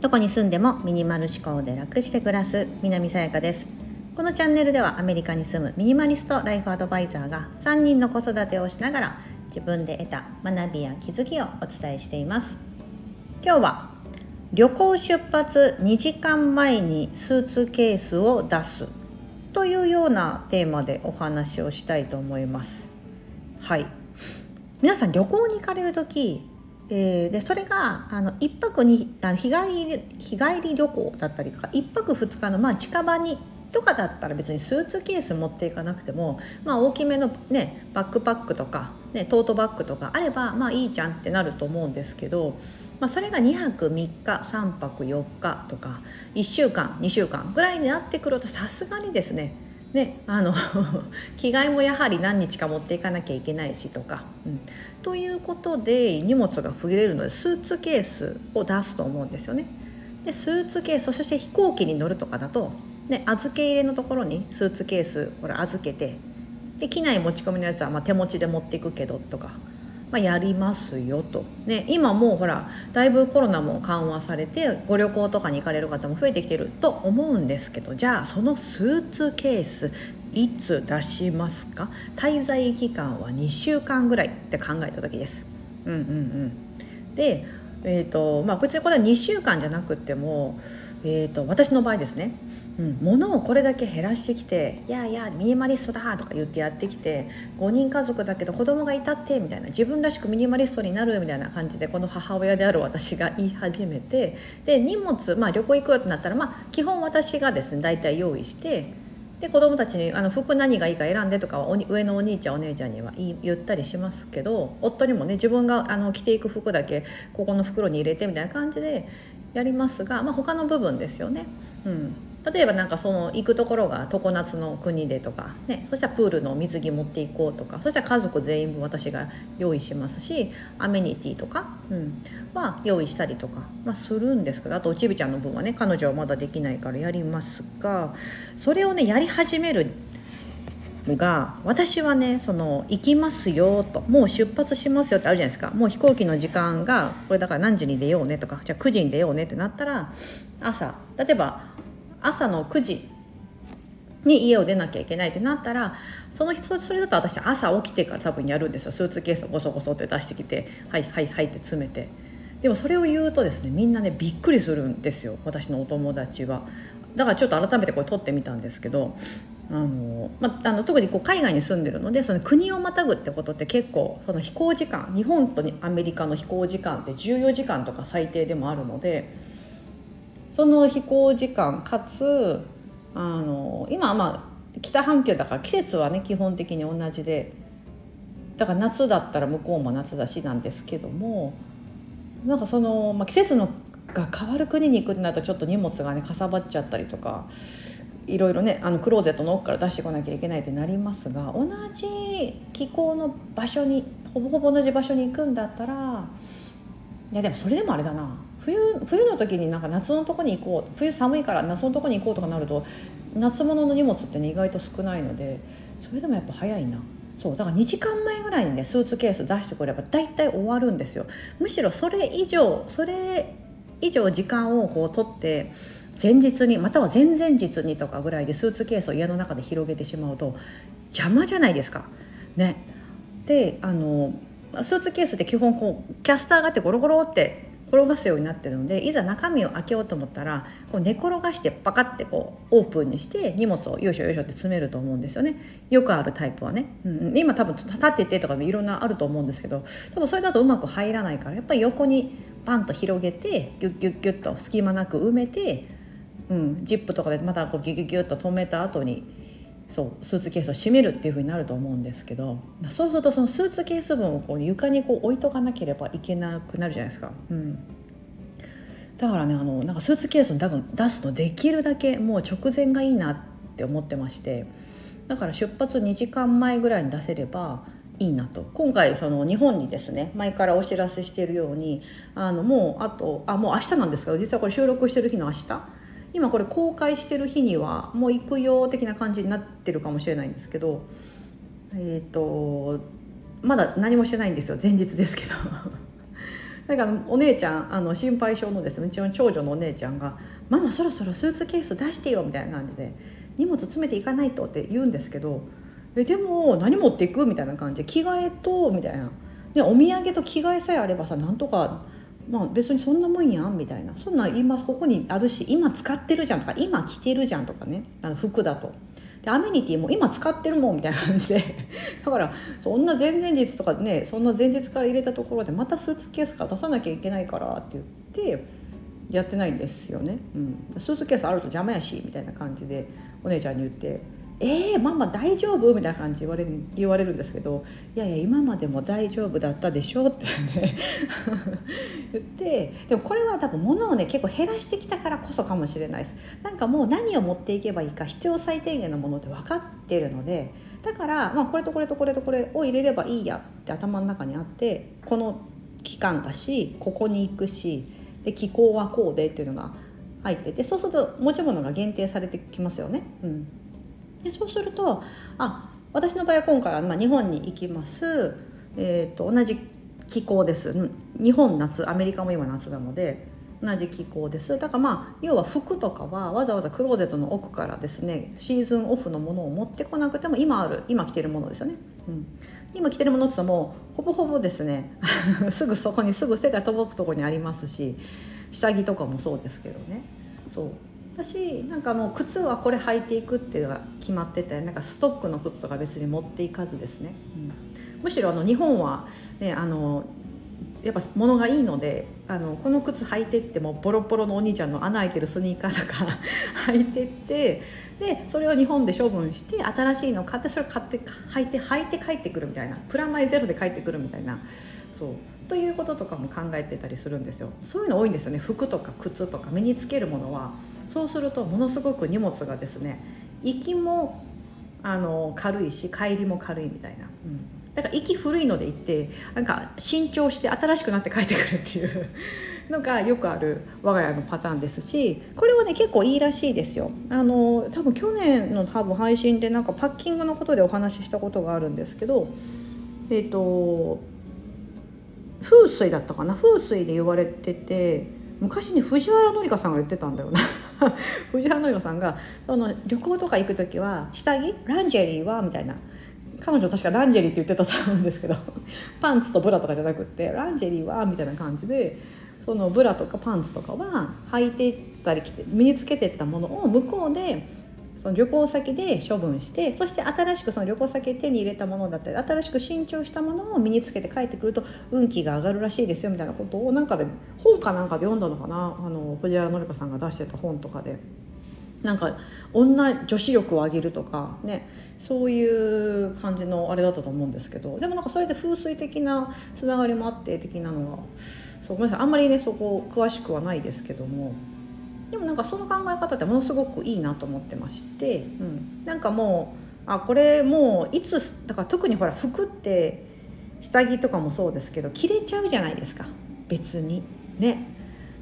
どこに住んでもミニマル思考で楽して暮らす南さやかです。このチャンネルではアメリカに住むミニマリストライフアドバイザーが3人の子育てをしながら自分で得た学びや気づきをお伝えしています。今日は旅行出発2時間前にスーツケースを出すというようなテーマでお話をしたいと思います。はい。皆さん旅行に行かれる時えー、でそれがあの1泊にあの日帰り日帰り旅行だったりとか1泊2日のまあ近場にとかだったら別にスーツケース持っていかなくても、まあ、大きめの、ね、バックパックとか、ね、トートバッグとかあればまあいいじゃんってなると思うんですけど、まあ、それが2泊3日3泊4日とか1週間2週間ぐらいになってくるとさすがにですねね、あの 着替えもやはり何日か持っていかなきゃいけないしとか、うん、ということで荷物が増えるのでスーツケースを出すと思うんですよね。でスーツケースそして飛行機に乗るとかだと、ね、預け入れのところにスーツケースこれ預けてで機内持ち込みのやつはま手持ちで持っていくけどとかまあ、やりますよと、ね、今もうほらだいぶコロナも緩和されてご旅行とかに行かれる方も増えてきてると思うんですけどじゃあそのスーツケースいつ出しますか？滞在期間は2週間ぐらいって考えた時です。うんうんうん、で、えーとまあ、別にこれは2週間じゃなくてもえーと、私の場合ですね、うん、物をこれだけ減らしてきて「いやいやミニマリストだ」とか言ってやってきて5人家族だけど子供がいたってみたいな自分らしくミニマリストになるみたいな感じでこの母親である私が言い始めてで荷物、まあ、旅行行くってなったら、まあ、基本私がですね大体用意してで子供たちにあの服何がいいか選んでとかは上のお兄ちゃんお姉ちゃんには言ったりしますけど夫にもね自分があの着ていく服だけここの袋に入れてみたいな感じでやりますが、まあ、他の部分ですよね。うん例えばなんかその行くところが常夏の国でとか、ね、そしたらプールの水着持っていこうとかそしたら家族全員分私が用意しますしアメニティとか、うん、は用意したりとか、まあ、するんですけどあとちびちゃんの分はね彼女はまだできないからやりますがそれをねやり始めるが私はねその行きますよともう出発しますよってあるじゃないですか。もう飛行機の時間がこれだから何時に出ようねとかじゃあ9時に出ようねってなったら朝例えば朝の9時に家を出なきゃいけないってなったらその日それだと私朝起きてから多分やるんですよ。スーツケースをゴソゴソって出してきて「はいはいはい」って詰めて。でもそれを言うとですねみんなねびっくりするんですよ。私のお友達は。だからちょっと改めてこれ撮ってみたんですけどあの、まあ、の特にこう海外に住んでるのでその国をまたぐってことって結構その飛行時間日本とアメリカの飛行時間って14時間とか最低でもあるのでその飛行時間かつあの今はまあ北半球だから季節はね基本的に同じでだから夏だったら向こうも夏だしなんですけどもなんかその、まあ、季節のが変わる国に行くってなるとちょっと荷物がねかさばっちゃったりとかいろいろねあのクローゼットの奥から出してこなきゃいけないってなりますが同じ気候の場所にほぼほぼ同じ場所に行くんだったらいやでもそれでもあれだな。冬冬の時になんか夏のとこに行こう冬寒いから夏のとこに行こうとかなると夏物の荷物ってね意外と少ないのでそれでもやっぱ早いな。そうだから2時間前ぐらいにねスーツケース出してくれば大体終わるんですよむしろそれ以上それ以上時間をこう取って前日にまたは前々日にとかぐらいでスーツケースを家の中で広げてしまうと邪魔じゃないですか。ね、であのスーツケースって基本こうキャスターがあってゴロゴロって転がすようになってるのでいざ中身を開けようと思ったらこう寝転がしてパカッてこうオープンにして荷物をよいしょよいしょって詰めると思うんですよね。よくあるタイプはね、うん、今多分立っててとかいろんなあると思うんですけど多分それだとうまく入らないからやっぱり横にパンと広げてギュッギュッギュッと隙間なく埋めてうん、ジップとかでまたこうギュギュギュッと止めた後にそうスーツケースを閉めるっていう風になると思うんですけどそうするとそのスーツケース分をこう床にこう置いとかなければいけなくなるじゃないですか。うんだからねあのなんかスーツケースの出すのできるだけもう直前がいいなって思ってましてだから出発2時間前ぐらいに出せればいいなと今回その日本にですね前からお知らせしているようにあのもうあとあもう明日なんですけど実はこれ収録してる日の明日今これ公開してる日にはもう行くよ的な感じになってるかもしれないんですけどえっ、ー、とまだ何もしてないんですよ。前日ですけど。だからお姉ちゃんあの心配性のですねうちの長女のお姉ちゃんが「ママそろそろスーツケース出してよ」みたいな感じで「荷物詰めていかないと」って言うんですけど「えでも何持っていく?」みたいな感じで着替えとみたいな。でお土産と着替えさえあればさなんとかまあ別にそんなもんやんみたいな。そんな今ここにあるし今使ってるじゃんとか今着てるじゃんとかね。あの服だと。でアメニティも今使ってるもんみたいな感じで。だからそんな前々日とかねそんな前日から入れたところでまたスーツケースから出さなきゃいけないからって言ってやってないんですよね、うん、スーツケースあると邪魔やしみたいな感じでお姉ちゃんに言って。えー、ママ大丈夫?」みたいな感じ言われ言われるんですけど「いやいや今までも大丈夫だったでしょ」ってね 言ってでもこれは多分物をね結構減らしてきたからこそかもしれないですなんかもう何を持っていけばいいか必要最低限のものって分かってるのでだから、まあ、これとこれとこれとこれを入れればいいやって頭の中にあってこの期間だしここに行くしで気候はこうでっていうのが入っててそうすると持ち物が限定されてきますよね。うんでそうするとあ私の場合は今回はまあ日本に行きます、えーと、同じ気候です。日本夏アメリカも今夏なので同じ気候です。だからまあ要は服とかはわざわざクローゼットの奥からですねシーズンオフのものを持ってこなくても今ある今着てるものですよね、うん、今着てるものって言ったらもうほぼほぼですね すぐそこにすぐ背が届くとこにありますし下着とかもそうですけどね。そう。私なんかもう靴はこれ履いていくっていうのが決まっててなんかストックの靴とか別に持っていかずですね、うん、むしろあの日本は、ね、あのやっぱ物がいいのであのこの靴履いてってもボロボロのお兄ちゃんの穴開いてるスニーカーとか 履いてってでそれを日本で処分して新しいのを買ってそれを買って履いて履いて帰ってくるみたいなプラマイゼロで帰ってくるみたいなそうということとかも考えてたりするんですよ。そういうの多いんですよね。服とか靴とか身につけるものは。そうするとものすごく荷物がですね行きもあの軽いし帰りも軽いみたいな、うん、だから行き古いので行ってなんか新調して新しくなって帰ってくるっていう のがよくある我が家のパターンですしこれはね結構いいらしいですよ。あの多分去年の多分配信でなんかパッキングのことでお話ししたことがあるんですけどえっ、ー、と風水だったかな？風水で言われてて昔に藤原紀香さんが言ってたんだよな。藤原紀香さんがその旅行とか行く時は下着？ランジェリーは？みたいな。彼女確かランジェリーって言ってたと思うんですけど パンツとブラとかじゃなくってランジェリーはみたいな感じでそのブラとかパンツとかは履いていったり身につけてったものを向こうでその旅行先で処分してそして新しくその旅行先手に入れたものだったり新しく新調したものを身につけて帰ってくると運気が上がるらしいですよみたいなことをなんかで本かなんかで読んだのかなあの藤原紀香さんが出してた本とかで。なんか女女子力を上げるとかねそういう感じのあれだったと思うんですけどでもなんかそれで風水的なつながりもあって的なのがそうごめんなさいあんまりねそこ詳しくはないですけどもでもなんかその考え方ってものすごくいいなと思ってまして、うん、なんかもうあこれもういつだから特にほら服って下着とかもそうですけど着れちゃうじゃないですか別に。ね。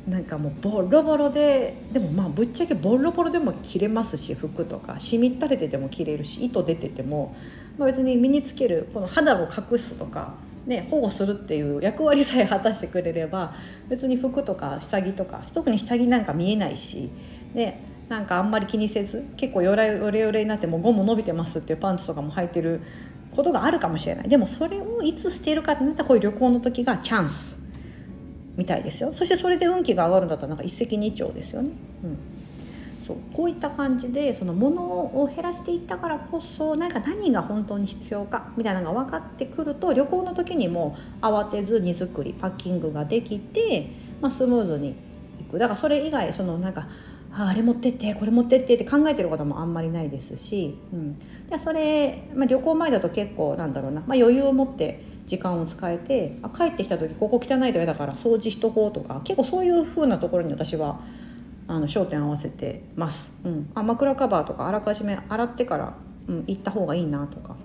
なんかもうボロボロででもまあぶっちゃけボロボロでも着れますし服とかしみったれてても着れるし糸出てても、まあ、別に身につけるこの肌を隠すとかね、保護するっていう役割さえ果たしてくれれば別に服とか下着とか特に下着なんか見えないし、ね、なんかあんまり気にせず結構よれよれよれになってもゴム伸びてますっていうパンツとかも履いてることがあるかもしれない。でもそれをいつ捨てるかってなったらこういう旅行の時がチャンス。みたいですよ。そしてそれで運気が上がるんだったらなんか一石二鳥ですよね。うん。そう。こういった感じでその物を減らしていったからこそなんか何が本当に必要かみたいなのが分かってくると旅行の時にも慌てず荷造りパッキングができて、まあ、スムーズにいく。だからそれ以外そのなんかああれ持ってってこれ持ってってって考えてることもあんまりないですし、うん、でそれ、まあ、旅行前だと結構なんだろうな、まあ、余裕を持って時間を使えてあ帰ってきた時ここ汚いと嫌だから掃除しとこうとか結構そういう風なところに私はあの焦点合わせてます、うん、あ枕カバーとかあらかじめ洗ってから、うん、行った方がいいなとか。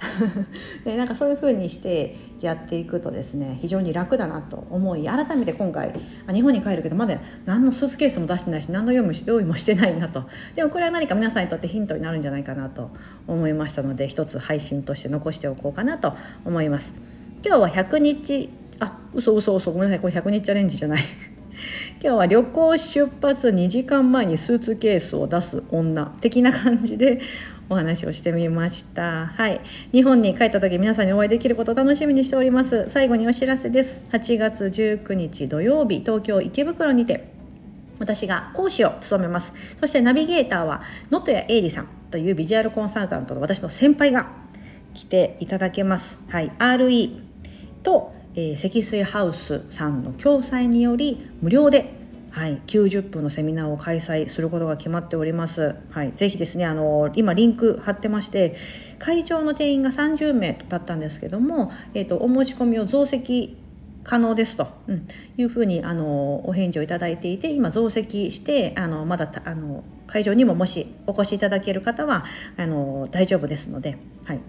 でなんかそういう風にしてやっていくとですね非常に楽だなと思い改めて今回あ日本に帰るけどまだ何のスーツケースも出してないし何の用意もしてないなと。でもこれは何か皆さんにとってヒントになるんじゃないかなと思いましたので一つ配信として残しておこうかなと思います。今日は100日あ嘘嘘嘘ごめんなさいこれ100日チャレンジじゃない。今日は旅行出発2時間前にスーツケースを出す女的な感じでお話をしてみました。はい。日本に帰った時皆さんにお会いできることを楽しみにしております。最後にお知らせです。8月19日土曜日東京池袋にて私が講師を務めます。そしてナビゲーターは能登谷英里さんというビジュアルコンサルタントの私の先輩が来ていただけます。はい。RE と、えー、積水ハウスさんの共催により無料ではい、90分のセミナーを開催することが決まっております。はい、ぜひですね、あの今リンク貼ってまして、会場の定員が30名だったんですけども、えっ、ー、とお申し込みを増席可能ですと、うん、いうふうにあのお返事をいただいていて今増席してあのまだあの会場にももしお越しいただける方はあの大丈夫ですので、はい、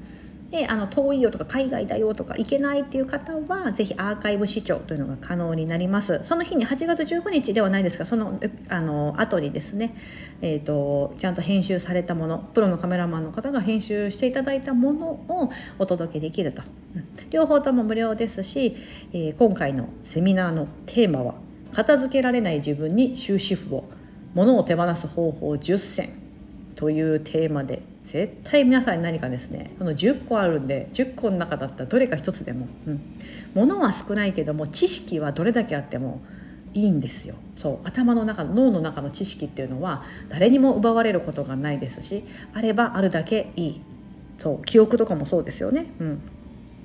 であの遠いよとか海外だよとか行けないっていう方はぜひアーカイブ視聴というのが可能になります。その日に8月19日ではないですがそのあの後にですね、えーと、ちゃんと編集されたものプロのカメラマンの方が編集していただいたものをお届けできると、うん、両方とも無料ですし、えー、今回のセミナーのテーマは「片付けられない自分に終止符を物を手放す方法10選」というテーマで絶対皆さんに何かですねこの10個あるんで10個の中だったらどれか一つでも、うん、物は少ないけども知識はどれだけあってもいいんですよ。そう。頭の中脳の中の知識っていうのは誰にも奪われることがないですしあればあるだけいい。そう。記憶とかもそうですよね、うん、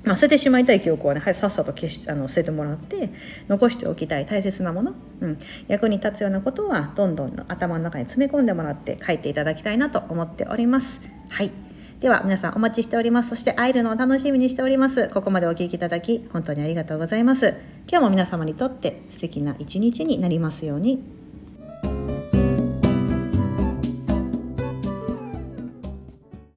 まあ、捨ててしまいたい記憶はね、はい、さっさと消しあの捨ててもらって残しておきたい大切なもの、うん、役に立つようなことはどんどん頭の中に詰め込んでもらって書いていただきたいなと思っております。はいでは皆さんお待ちしております。そして会えるのを楽しみにしております。ここまでお聴きいただき本当にありがとうございます。今日も皆様にとって素敵な一日になりますように。